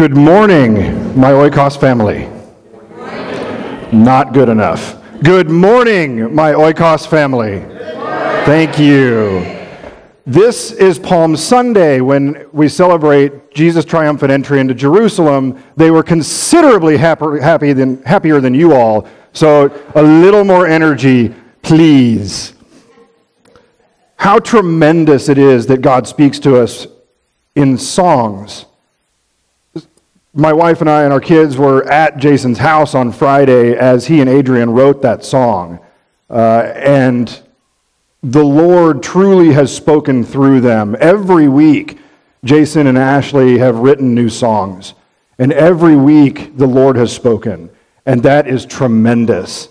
Good morning, my Oikos family. Not good enough. Good morning, my Oikos family. Thank you. This is Palm Sunday when we celebrate Jesus' triumphant entry into Jerusalem. They were considerably happy, happy than, happier than you all, so a little more energy, please. How tremendous it is that God speaks to us in songs my wife and I and our kids were at Jason's house on Friday as he and Adrian wrote that song. Uh, and the Lord truly has spoken through them. Every week, Jason and Ashley have written new songs. And every week, the Lord has spoken. And that is tremendous.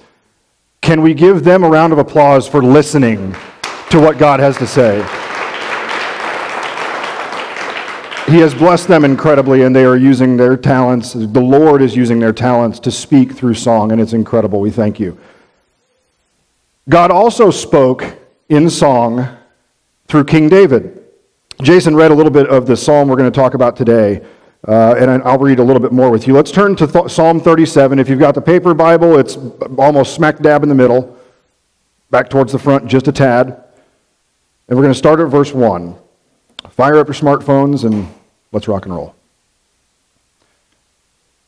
Can we give them a round of applause for listening to what God has to say? He has blessed them incredibly, and they are using their talents. The Lord is using their talents to speak through song, and it's incredible. We thank you. God also spoke in song through King David. Jason read a little bit of the psalm we're going to talk about today, uh, and I'll read a little bit more with you. Let's turn to th- Psalm 37. If you've got the paper Bible, it's almost smack dab in the middle, back towards the front just a tad. And we're going to start at verse 1. Fire up your smartphones and Let's rock and roll.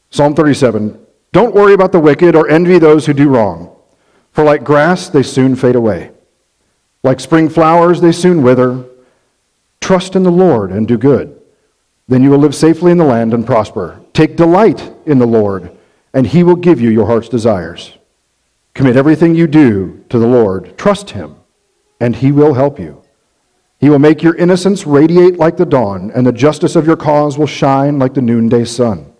Psalm 37 Don't worry about the wicked or envy those who do wrong, for like grass, they soon fade away. Like spring flowers, they soon wither. Trust in the Lord and do good. Then you will live safely in the land and prosper. Take delight in the Lord, and he will give you your heart's desires. Commit everything you do to the Lord. Trust him, and he will help you. He will make your innocence radiate like the dawn, and the justice of your cause will shine like the noonday sun.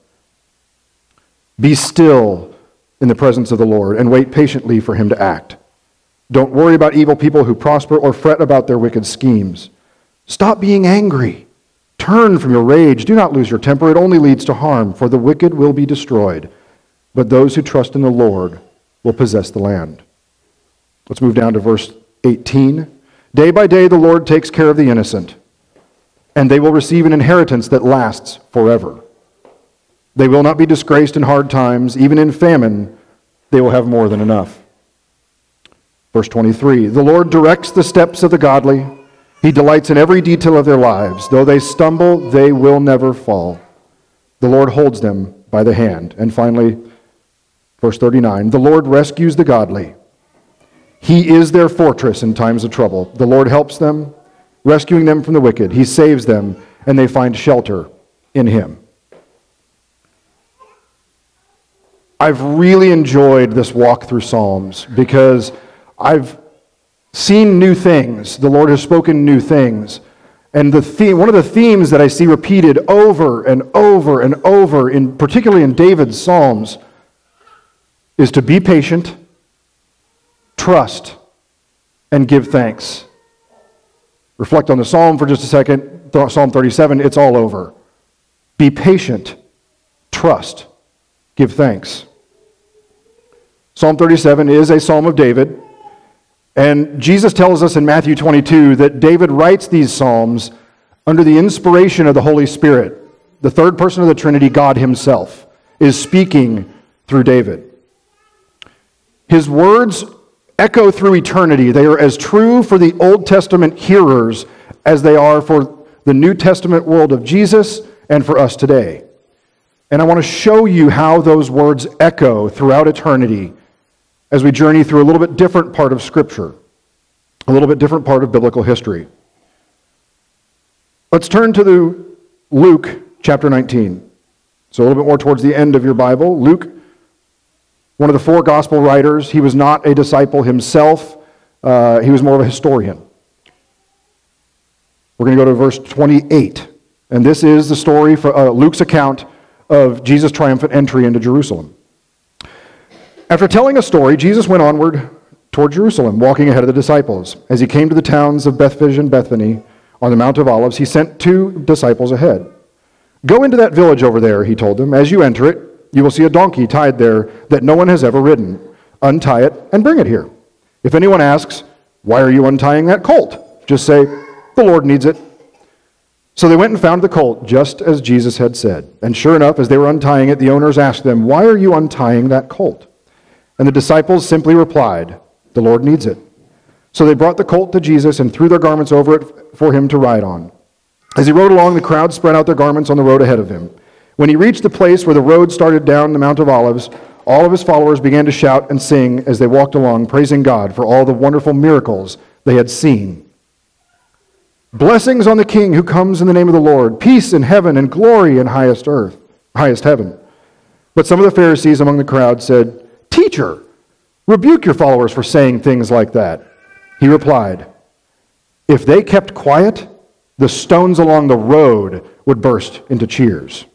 Be still in the presence of the Lord and wait patiently for him to act. Don't worry about evil people who prosper or fret about their wicked schemes. Stop being angry. Turn from your rage. Do not lose your temper. It only leads to harm, for the wicked will be destroyed, but those who trust in the Lord will possess the land. Let's move down to verse 18. Day by day, the Lord takes care of the innocent, and they will receive an inheritance that lasts forever. They will not be disgraced in hard times. Even in famine, they will have more than enough. Verse 23 The Lord directs the steps of the godly. He delights in every detail of their lives. Though they stumble, they will never fall. The Lord holds them by the hand. And finally, verse 39 The Lord rescues the godly. He is their fortress in times of trouble. The Lord helps them, rescuing them from the wicked. He saves them, and they find shelter in Him. I've really enjoyed this walk through Psalms because I've seen new things. The Lord has spoken new things. And the theme, one of the themes that I see repeated over and over and over, in, particularly in David's Psalms, is to be patient trust, and give thanks. Reflect on the psalm for just a second. Psalm 37, it's all over. Be patient, trust, give thanks. Psalm 37 is a psalm of David. And Jesus tells us in Matthew 22 that David writes these psalms under the inspiration of the Holy Spirit. The third person of the Trinity, God Himself, is speaking through David. His words echo through eternity. They are as true for the Old Testament hearers as they are for the New Testament world of Jesus and for us today. And I want to show you how those words echo throughout eternity as we journey through a little bit different part of Scripture, a little bit different part of biblical history. Let's turn to the Luke chapter 19. So a little bit more towards the end of your Bible. Luke one of the four gospel writers. He was not a disciple himself, uh, he was more of a historian. We're going to go to verse 28. And this is the story for uh, Luke's account of Jesus' triumphant entry into Jerusalem. After telling a story, Jesus went onward toward Jerusalem, walking ahead of the disciples. As he came to the towns of Bethphage and Bethany on the Mount of Olives, he sent two disciples ahead. Go into that village over there, he told them. As you enter it, you will see a donkey tied there that no one has ever ridden. Untie it and bring it here. If anyone asks, Why are you untying that colt? Just say, The Lord needs it. So they went and found the colt, just as Jesus had said. And sure enough, as they were untying it, the owners asked them, Why are you untying that colt? And the disciples simply replied, The Lord needs it. So they brought the colt to Jesus and threw their garments over it for him to ride on. As he rode along, the crowd spread out their garments on the road ahead of him. When he reached the place where the road started down the Mount of Olives, all of his followers began to shout and sing as they walked along, praising God for all the wonderful miracles they had seen. Blessings on the King who comes in the name of the Lord, peace in heaven and glory in highest earth, highest heaven. But some of the Pharisees among the crowd said, Teacher, rebuke your followers for saying things like that. He replied, If they kept quiet, the stones along the road would burst into cheers.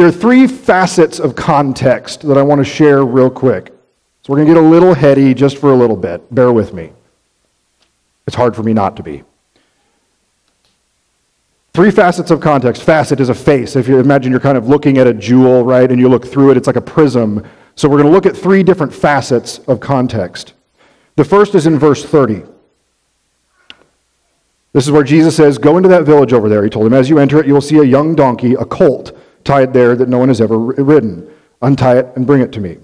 There are three facets of context that I want to share real quick. So we're going to get a little heady just for a little bit. Bear with me. It's hard for me not to be. Three facets of context. Facet is a face. If you imagine you're kind of looking at a jewel, right, and you look through it, it's like a prism. So we're going to look at three different facets of context. The first is in verse 30. This is where Jesus says, Go into that village over there. He told him, As you enter it, you will see a young donkey, a colt, tied there that no one has ever ridden. Untie it and bring it to me.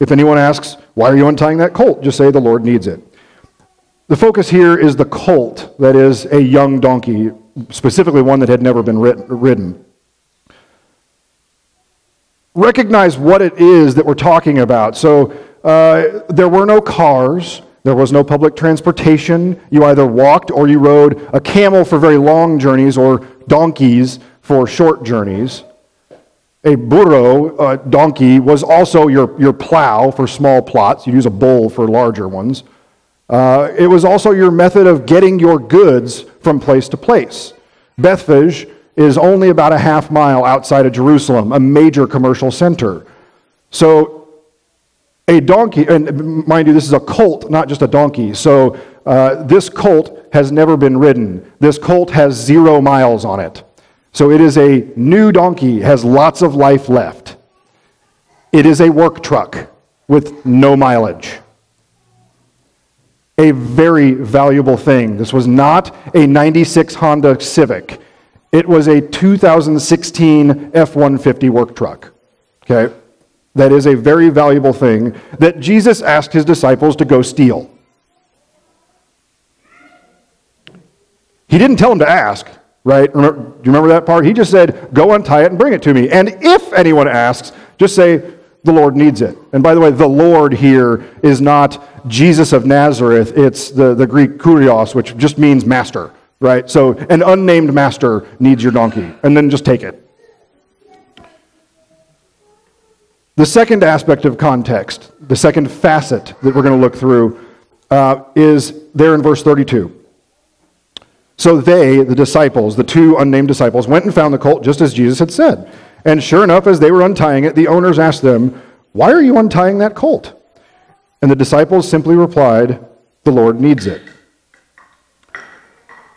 If anyone asks, Why are you untying that colt? Just say, The Lord needs it. The focus here is the colt, that is a young donkey, specifically one that had never been ridden. Recognize what it is that we're talking about. So, uh, there were no cars. There was no public transportation. You either walked or you rode a camel for very long journeys or donkeys for short journeys. A burro, a donkey, was also your, your plow for small plots. You'd use a bull for larger ones. Uh, it was also your method of getting your goods from place to place. Bethphage is only about a half mile outside of Jerusalem, a major commercial center. So a donkey, and mind you, this is a colt, not just a donkey. So uh, this colt has never been ridden. This colt has zero miles on it. So it is a new donkey, has lots of life left. It is a work truck with no mileage. A very valuable thing. This was not a 96 Honda Civic. It was a 2016 F 150 work truck. Okay? that is a very valuable thing that Jesus asked his disciples to go steal. He didn't tell them to ask, right? Do you remember that part? He just said, Go untie it and bring it to me. And if anyone asks, just say, The Lord needs it. And by the way, the Lord here is not Jesus of Nazareth, it's the, the Greek kurios, which just means master, right? So an unnamed master needs your donkey, and then just take it. The second aspect of context, the second facet that we're going to look through, uh, is there in verse 32. So they, the disciples, the two unnamed disciples, went and found the colt just as Jesus had said. And sure enough, as they were untying it, the owners asked them, Why are you untying that colt? And the disciples simply replied, The Lord needs it.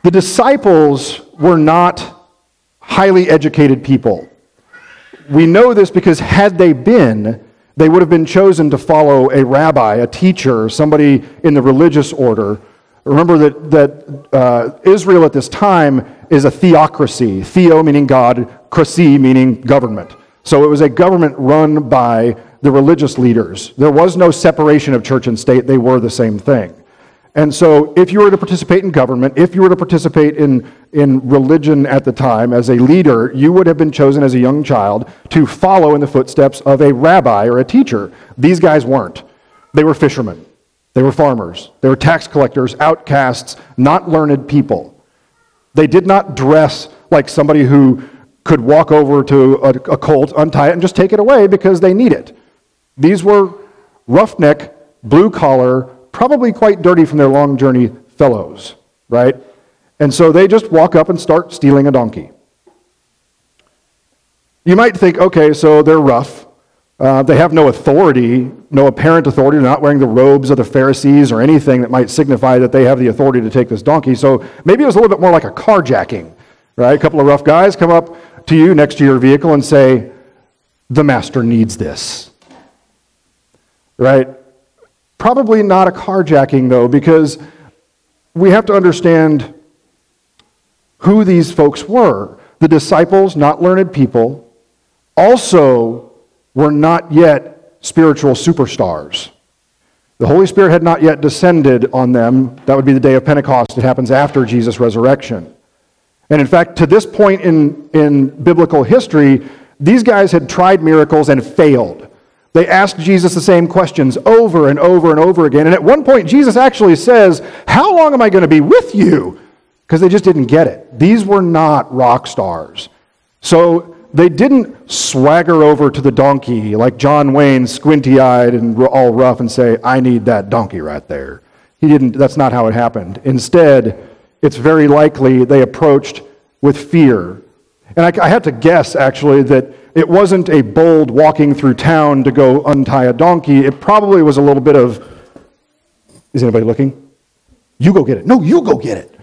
The disciples were not highly educated people we know this because had they been, they would have been chosen to follow a rabbi, a teacher, somebody in the religious order. Remember that, that uh, Israel at this time is a theocracy. Theo meaning God, krasi meaning government. So it was a government run by the religious leaders. There was no separation of church and state, they were the same thing. And so, if you were to participate in government, if you were to participate in, in religion at the time as a leader, you would have been chosen as a young child to follow in the footsteps of a rabbi or a teacher. These guys weren't. They were fishermen, they were farmers, they were tax collectors, outcasts, not learned people. They did not dress like somebody who could walk over to a, a colt, untie it, and just take it away because they need it. These were roughneck, blue collar, probably quite dirty from their long journey fellows, right? And so they just walk up and start stealing a donkey. You might think, okay, so they're rough. Uh, they have no authority, no apparent authority. They're not wearing the robes of the Pharisees or anything that might signify that they have the authority to take this donkey. So maybe it was a little bit more like a carjacking, right? A couple of rough guys come up to you next to your vehicle and say, the master needs this, right? Probably not a carjacking, though, because we have to understand who these folks were. The disciples, not learned people, also were not yet spiritual superstars. The Holy Spirit had not yet descended on them. That would be the day of Pentecost. It happens after Jesus' resurrection. And in fact, to this point in, in biblical history, these guys had tried miracles and failed. They asked Jesus the same questions over and over and over again. And at one point, Jesus actually says, How long am I going to be with you? Because they just didn't get it. These were not rock stars. So they didn't swagger over to the donkey like John Wayne, squinty eyed and all rough, and say, I need that donkey right there. He didn't, that's not how it happened. Instead, it's very likely they approached with fear. And I, I had to guess, actually, that it wasn't a bold walking through town to go untie a donkey. It probably was a little bit of, is anybody looking? You go get it. No, you go get it.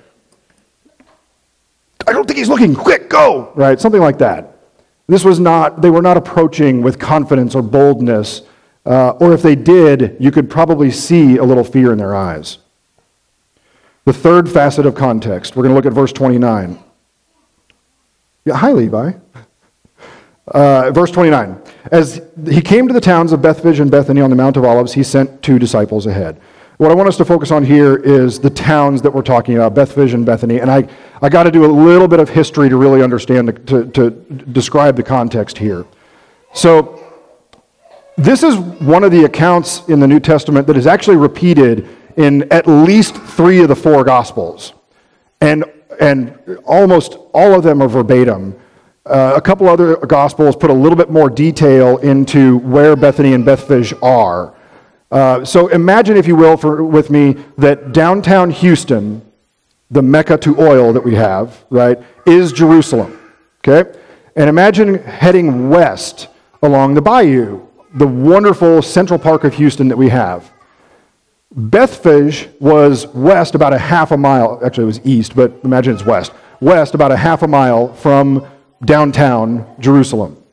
I don't think he's looking. Quick, go! Right? Something like that. This was not, they were not approaching with confidence or boldness, uh, or if they did, you could probably see a little fear in their eyes. The third facet of context, we're going to look at verse 29. Yeah, hi, Levi. Uh, verse 29. As he came to the towns of Bethphage and Bethany on the Mount of Olives, he sent two disciples ahead. What I want us to focus on here is the towns that we're talking about, and Bethany. And I, I got to do a little bit of history to really understand, to, to describe the context here. So, this is one of the accounts in the New Testament that is actually repeated in at least three of the four Gospels. And, and almost all of them are verbatim. Uh, a couple other Gospels put a little bit more detail into where Bethany and Bethphage are. Uh, so imagine, if you will, for, with me, that downtown Houston, the mecca to oil that we have, right, is Jerusalem. Okay? And imagine heading west along the bayou, the wonderful central park of Houston that we have. Bethphage was west about a half a mile, actually, it was east, but imagine it's west. West about a half a mile from downtown Jerusalem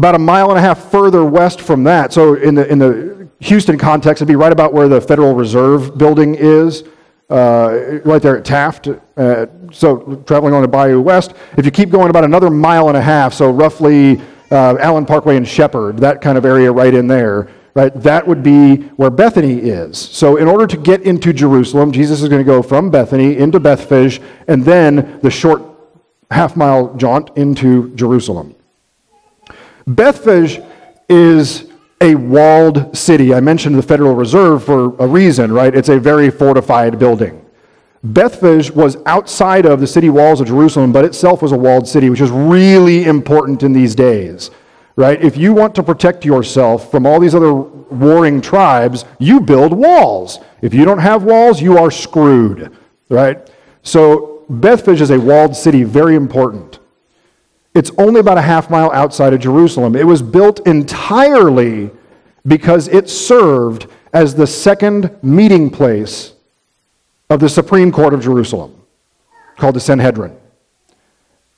about a mile and a half further west from that, so in the, in the Houston context, it'd be right about where the Federal Reserve building is, uh, right there at Taft. Uh, so traveling on the Bayou West, if you keep going about another mile and a half, so roughly uh, Allen Parkway and Shepherd, that kind of area right in there, right, that would be where Bethany is. So in order to get into Jerusalem, Jesus is going to go from Bethany into Bethphage, and then the short half mile jaunt into Jerusalem. Bethphage is a walled city. I mentioned the Federal Reserve for a reason, right? It's a very fortified building. Bethphage was outside of the city walls of Jerusalem, but itself was a walled city, which is really important in these days, right? If you want to protect yourself from all these other warring tribes, you build walls. If you don't have walls, you are screwed, right? So Bethphage is a walled city, very important. It's only about a half mile outside of Jerusalem. It was built entirely because it served as the second meeting place of the Supreme Court of Jerusalem, called the Sanhedrin.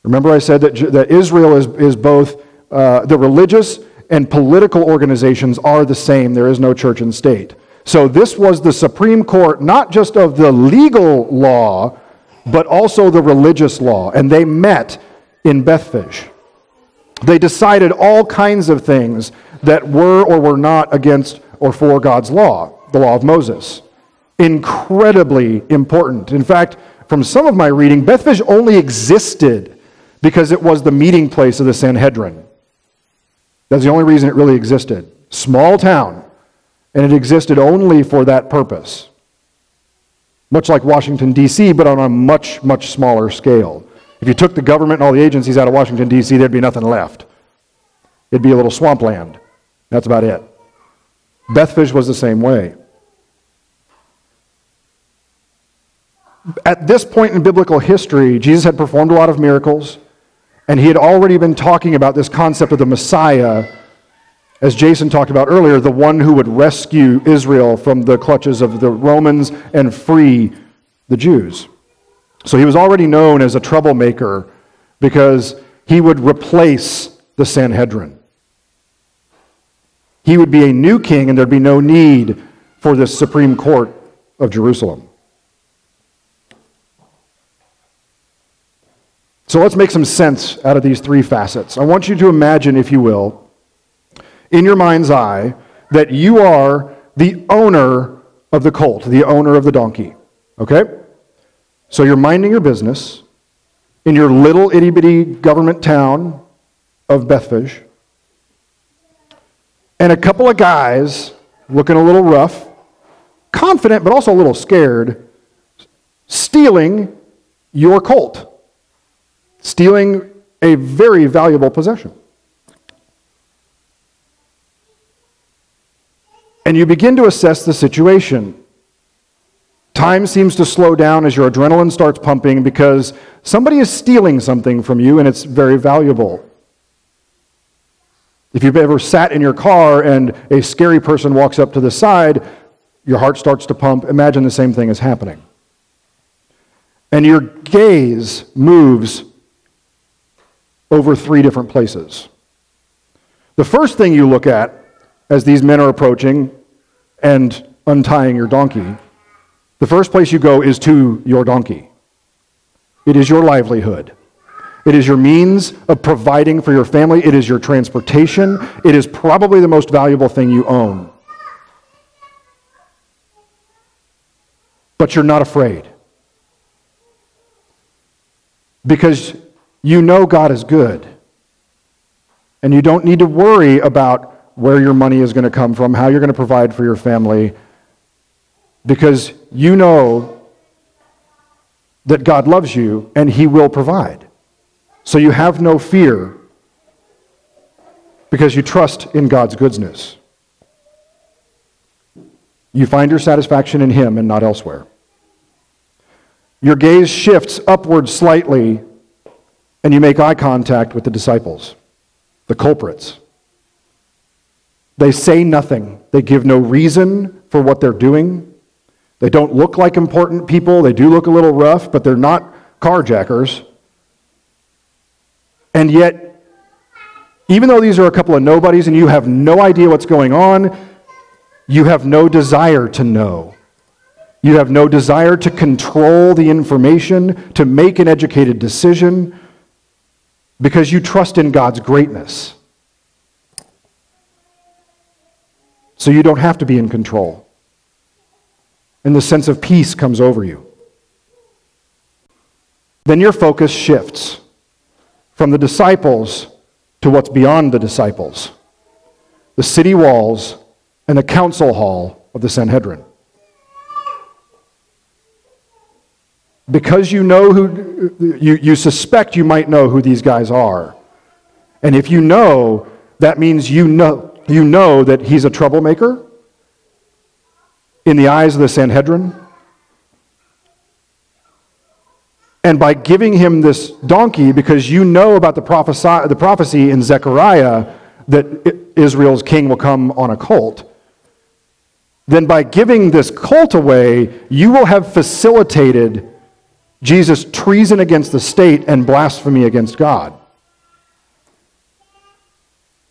Remember, I said that, that Israel is, is both uh, the religious and political organizations are the same. There is no church and state. So, this was the Supreme Court, not just of the legal law, but also the religious law. And they met in Bethphage. They decided all kinds of things that were or were not against or for God's law, the law of Moses. Incredibly important. In fact, from some of my reading, Bethphage only existed because it was the meeting place of the Sanhedrin. That's the only reason it really existed. Small town, and it existed only for that purpose. Much like Washington, D.C., but on a much, much smaller scale. If you took the government and all the agencies out of Washington, D.C., there'd be nothing left. It'd be a little swampland. That's about it. Bethphage was the same way. At this point in biblical history, Jesus had performed a lot of miracles, and he had already been talking about this concept of the Messiah, as Jason talked about earlier, the one who would rescue Israel from the clutches of the Romans and free the Jews. So he was already known as a troublemaker because he would replace the Sanhedrin. He would be a new king, and there'd be no need for the Supreme Court of Jerusalem. So let's make some sense out of these three facets. I want you to imagine, if you will, in your mind's eye, that you are the owner of the colt, the owner of the donkey. Okay? So you're minding your business in your little itty bitty government town of Bethphage. And a couple of guys looking a little rough, confident but also a little scared, stealing your colt, stealing a very valuable possession. And you begin to assess the situation. Time seems to slow down as your adrenaline starts pumping because somebody is stealing something from you and it's very valuable. If you've ever sat in your car and a scary person walks up to the side, your heart starts to pump. Imagine the same thing is happening. And your gaze moves over three different places. The first thing you look at as these men are approaching and untying your donkey, the first place you go is to your donkey. It is your livelihood. It is your means of providing for your family. It is your transportation. It is probably the most valuable thing you own. But you're not afraid. Because you know God is good. And you don't need to worry about where your money is going to come from, how you're going to provide for your family, because you know that God loves you and He will provide. So you have no fear because you trust in God's goodness. You find your satisfaction in Him and not elsewhere. Your gaze shifts upward slightly, and you make eye contact with the disciples, the culprits. They say nothing, they give no reason for what they're doing. They don't look like important people. They do look a little rough, but they're not carjackers. And yet, even though these are a couple of nobodies and you have no idea what's going on, you have no desire to know. You have no desire to control the information, to make an educated decision, because you trust in God's greatness. So you don't have to be in control. And the sense of peace comes over you. Then your focus shifts from the disciples to what's beyond the disciples the city walls and the council hall of the Sanhedrin. Because you know who, you, you suspect you might know who these guys are. And if you know, that means you know, you know that he's a troublemaker in the eyes of the Sanhedrin. And by giving him this donkey, because you know about the, prophesy, the prophecy in Zechariah that Israel's king will come on a colt, then by giving this colt away, you will have facilitated Jesus' treason against the state and blasphemy against God.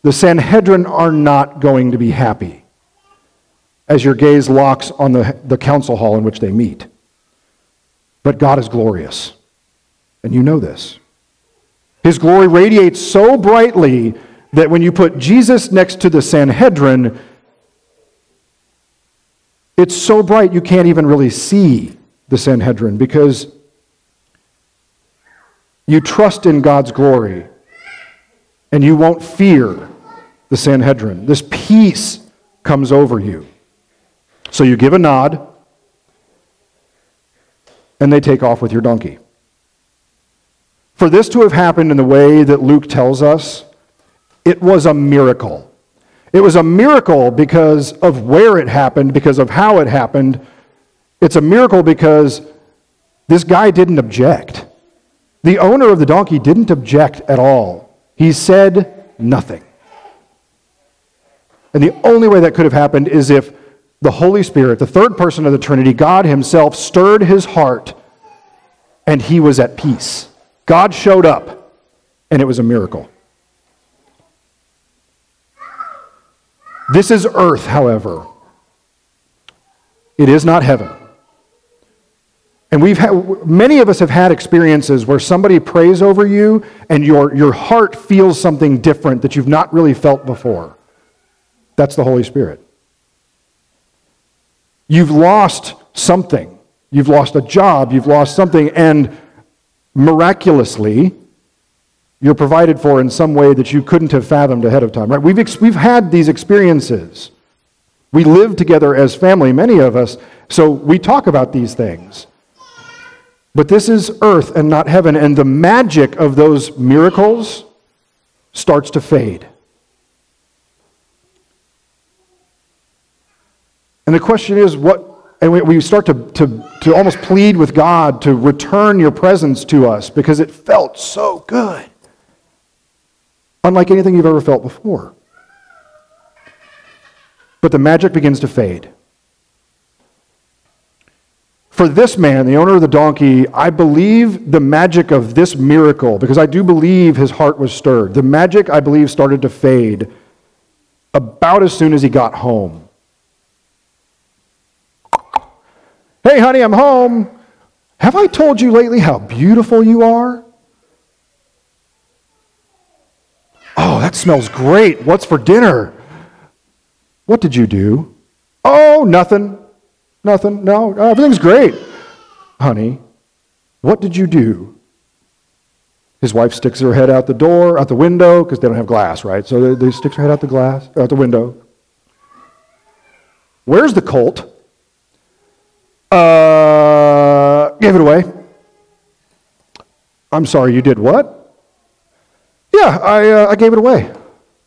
The Sanhedrin are not going to be happy as your gaze locks on the, the council hall in which they meet. But God is glorious. And you know this. His glory radiates so brightly that when you put Jesus next to the Sanhedrin, it's so bright you can't even really see the Sanhedrin because you trust in God's glory and you won't fear the Sanhedrin. This peace comes over you. So you give a nod and they take off with your donkey. For this to have happened in the way that Luke tells us, it was a miracle. It was a miracle because of where it happened, because of how it happened. It's a miracle because this guy didn't object. The owner of the donkey didn't object at all. He said nothing. And the only way that could have happened is if the Holy Spirit, the third person of the Trinity, God Himself, stirred his heart and he was at peace. God showed up, and it was a miracle. This is earth, however. It is not heaven. And we've had, many of us have had experiences where somebody prays over you and your, your heart feels something different that you've not really felt before. That's the Holy Spirit. You've lost something. You've lost a job. You've lost something. And miraculously, you're provided for in some way that you couldn't have fathomed ahead of time, right? We've, ex- we've had these experiences. We live together as family, many of us, so we talk about these things. But this is earth and not heaven, and the magic of those miracles starts to fade. And the question is, what, and we, we start to, to, to almost plead with God to return your presence to us because it felt so good unlike anything you've ever felt before. But the magic begins to fade. For this man, the owner of the donkey, I believe the magic of this miracle, because I do believe his heart was stirred. The magic, I believe, started to fade about as soon as he got home. Hey, honey, I'm home. Have I told you lately how beautiful you are? Oh, that smells great. What's for dinner? What did you do? Oh, nothing. Nothing. No, everything's great. Honey, what did you do? His wife sticks her head out the door, out the window, because they don't have glass, right? So they, they sticks her head out the glass, out the window. Where's the colt? Uh, gave it away. I'm sorry, you did what? Yeah, I, uh, I gave it away.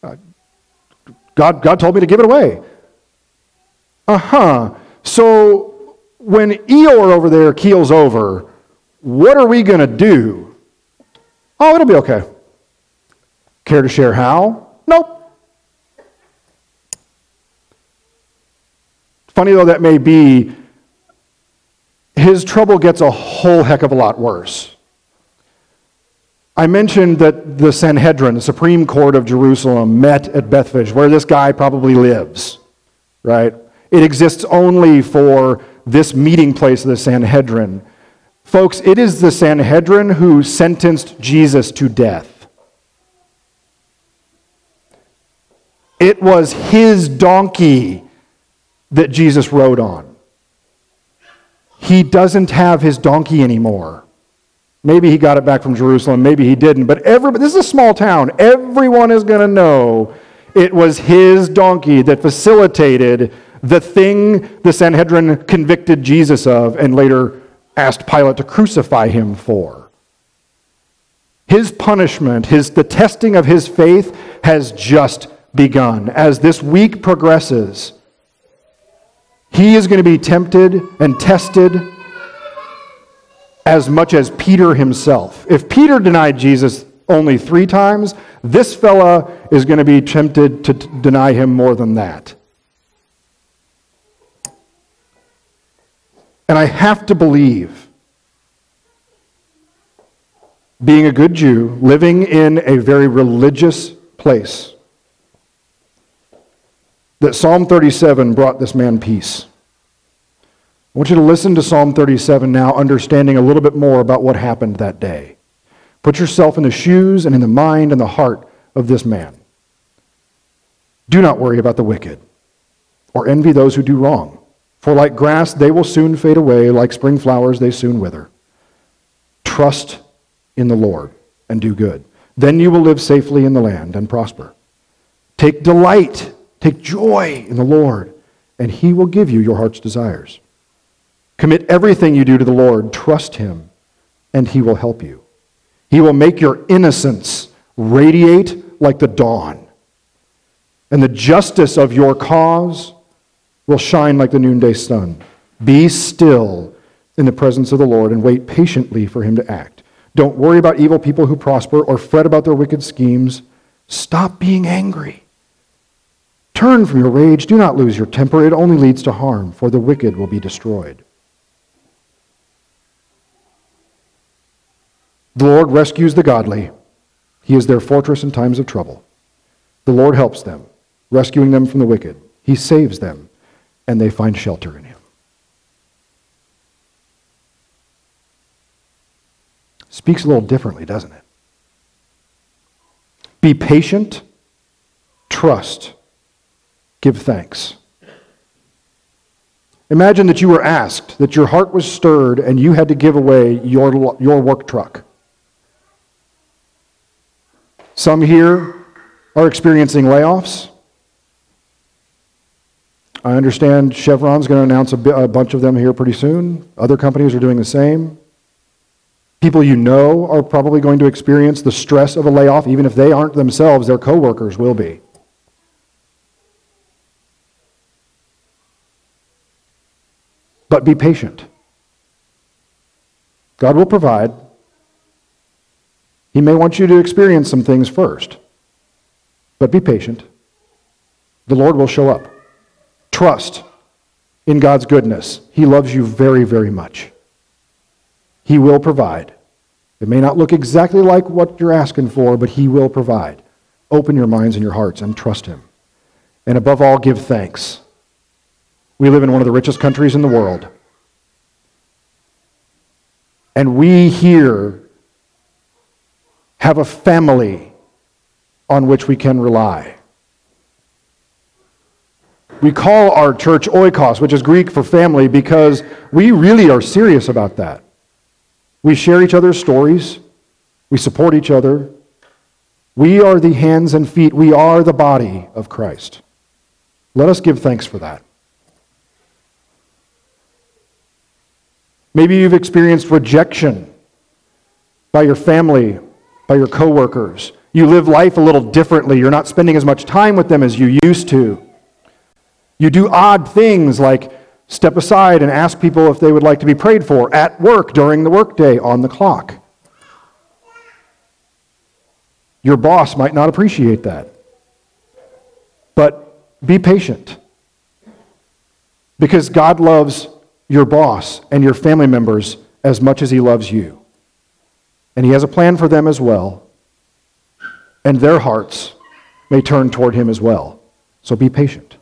Uh, God, God told me to give it away. Uh huh. So when Eeyore over there keels over, what are we going to do? Oh, it'll be okay. Care to share how? Nope. Funny though that may be, his trouble gets a whole heck of a lot worse. I mentioned that the Sanhedrin, the Supreme Court of Jerusalem, met at Bethphage, where this guy probably lives, right? It exists only for this meeting place of the Sanhedrin. Folks, it is the Sanhedrin who sentenced Jesus to death. It was his donkey that Jesus rode on. He doesn't have his donkey anymore. Maybe he got it back from Jerusalem, maybe he didn't. But everybody, this is a small town. Everyone is going to know it was his donkey that facilitated the thing the Sanhedrin convicted Jesus of and later asked Pilate to crucify him for. His punishment, his, the testing of his faith has just begun. As this week progresses, he is going to be tempted and tested as much as Peter himself. If Peter denied Jesus only three times, this fella is going to be tempted to t- deny him more than that. And I have to believe, being a good Jew, living in a very religious place, that Psalm 37 brought this man peace. I want you to listen to Psalm 37 now, understanding a little bit more about what happened that day. Put yourself in the shoes and in the mind and the heart of this man. Do not worry about the wicked or envy those who do wrong. For like grass, they will soon fade away. Like spring flowers, they soon wither. Trust in the Lord and do good. Then you will live safely in the land and prosper. Take delight, take joy in the Lord, and he will give you your heart's desires. Commit everything you do to the Lord. Trust Him, and He will help you. He will make your innocence radiate like the dawn, and the justice of your cause will shine like the noonday sun. Be still in the presence of the Lord and wait patiently for Him to act. Don't worry about evil people who prosper or fret about their wicked schemes. Stop being angry. Turn from your rage. Do not lose your temper. It only leads to harm, for the wicked will be destroyed. The Lord rescues the godly. He is their fortress in times of trouble. The Lord helps them, rescuing them from the wicked. He saves them, and they find shelter in him. speaks a little differently, doesn't it? Be patient, trust, give thanks. Imagine that you were asked, that your heart was stirred, and you had to give away your, your work truck. Some here are experiencing layoffs. I understand Chevron's going to announce a, a, bunch of them here pretty soon. Other companies are doing the same. People you know are probably going to experience the stress of a layoff, even if they aren't themselves, their coworkers will be. But be patient. God will provide. He may want you to experience some things first. But be patient. The Lord will show up. Trust in God's goodness. He loves you very, very much. He will provide. It may not look exactly like what you're asking for, but He will provide. Open your minds and your hearts and trust Him. And above all, give thanks. We live in one of the richest countries in the world. And we here have a family on which we can rely. We call our church oikos, which is Greek for family, because we really are serious about that. We share each other's stories, we support each other. We are the hands and feet, we are the body of Christ. Let us give thanks for that. Maybe you've experienced rejection by your family, by your coworkers. You live life a little differently. You're not spending as much time with them as you used to. You do odd things like step aside and ask people if they would like to be prayed for at work during the workday on the clock. Your boss might not appreciate that. But be patient. Because God loves your boss and your family members as much as he loves you. And he has a plan for them as well. And their hearts may turn toward him as well. So be patient.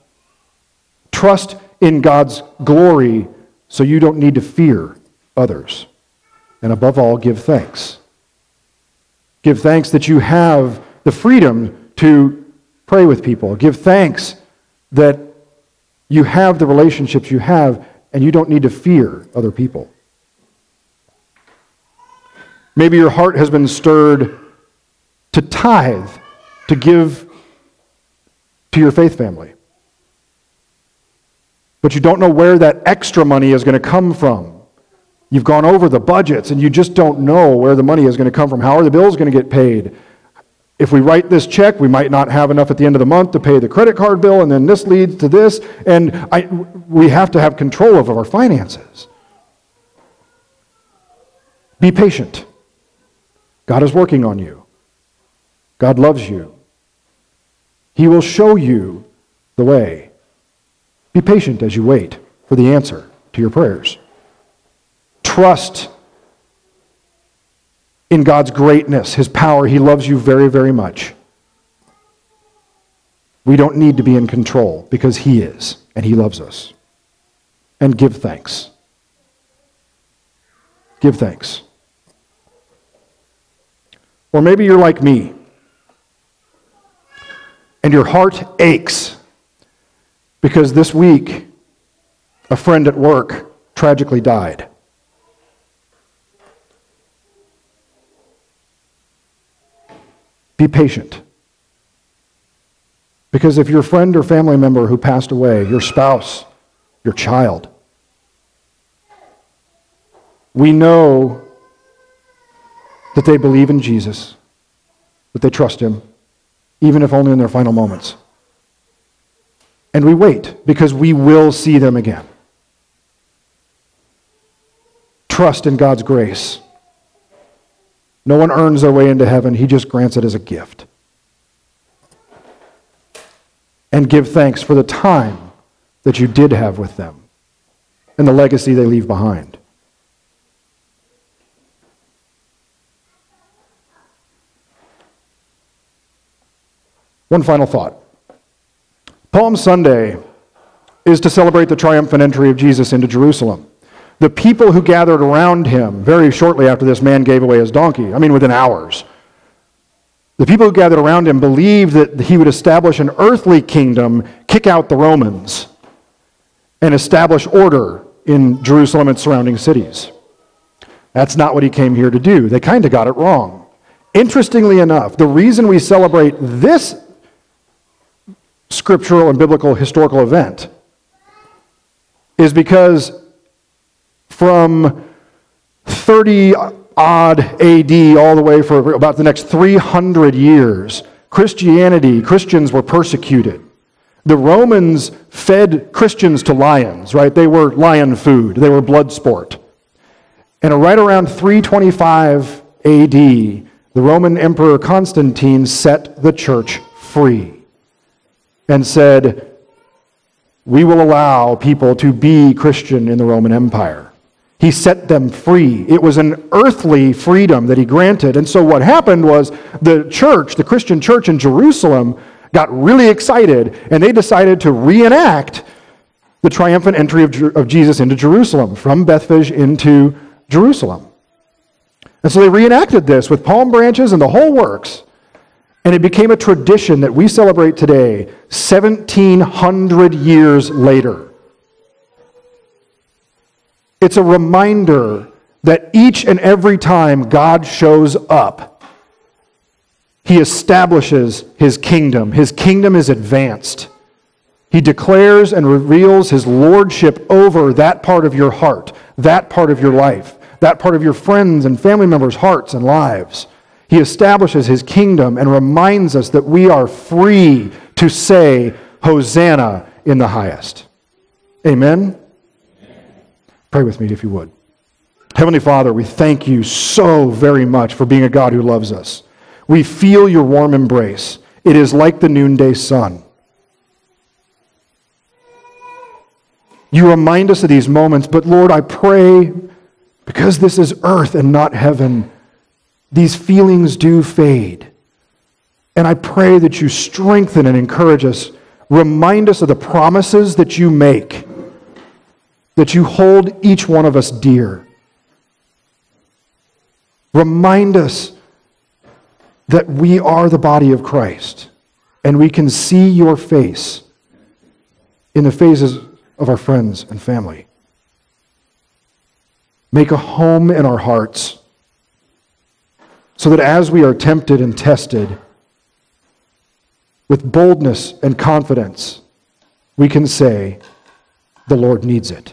Trust in God's glory so you don't need to fear others. And above all, give thanks. Give thanks that you have the freedom to pray with people. Give thanks that you have the relationships you have and you don't need to fear other people. Maybe your heart has been stirred to tithe, to give to your faith family. But you don't know where that extra money is going to come from. You've gone over the budgets and you just don't know where the money is going to come from. How are the bills going to get paid? If we write this check, we might not have enough at the end of the month to pay the credit card bill, and then this leads to this, and I, we have to have control over our finances. Be patient. God is working on you. God loves you. He will show you the way. Be patient as you wait for the answer to your prayers. Trust in God's greatness, His power. He loves you very, very much. We don't need to be in control because He is, and He loves us. And give thanks. Give thanks. Or maybe you're like me, and your heart aches because this week a friend at work tragically died. Be patient. Because if your friend or family member who passed away, your spouse, your child, we know that they believe in Jesus, that they trust Him, even if only in their final moments. And we wait because we will see them again. Trust in God's grace. No one earns their way into heaven, He just grants it as a gift. And give thanks for the time that you did have with them and the legacy they leave behind. One final thought. Palm Sunday is to celebrate the triumphant entry of Jesus into Jerusalem. The people who gathered around him very shortly after this man gave away his donkey, I mean, within hours, the people who gathered around him believed that he would establish an earthly kingdom, kick out the Romans, and establish order in Jerusalem and surrounding cities. That's not what he came here to do. They kind of got it wrong. Interestingly enough, the reason we celebrate this scriptural and biblical historical event is because from 30 odd AD all the way for about the next 300 years, Christianity, Christians were persecuted. The Romans fed Christians to lions, right? They were lion food, they were blood sport. And right around 325 AD, the Roman Emperor Constantine set the church free and said, We will allow people to be Christian in the Roman Empire. He set them free. It was an earthly freedom that he granted. And so what happened was the church, the Christian church in Jerusalem, got really excited and they decided to reenact the triumphant entry of, of Jesus into Jerusalem from Bethphage into Jerusalem. And so they reenacted this with palm branches and the whole works. And it became a tradition that we celebrate today, 1700 years later. It's a reminder that each and every time God shows up, he establishes his kingdom. His kingdom is advanced. He declares and reveals his lordship over that part of your heart, that part of your life, that part of your friends and family members' hearts and lives. He establishes his kingdom and reminds us that we are free to say, Hosanna in the highest. Amen. Pray with me if you would. Heavenly Father, we thank you so very much for being a God who loves us. We feel your warm embrace. It is like the noonday sun. You remind us of these moments, but Lord, I pray, because this is earth and not heaven, these feelings do fade. And I pray that you strengthen and encourage us. Remind us of the promises that you make that you hold each one of us dear. Remind us that we are the body of Christ and we can see your face in the faces of our friends and family. Make a home in our hearts so that as we are tempted and tested, with boldness and confidence, we can say, The Lord needs it.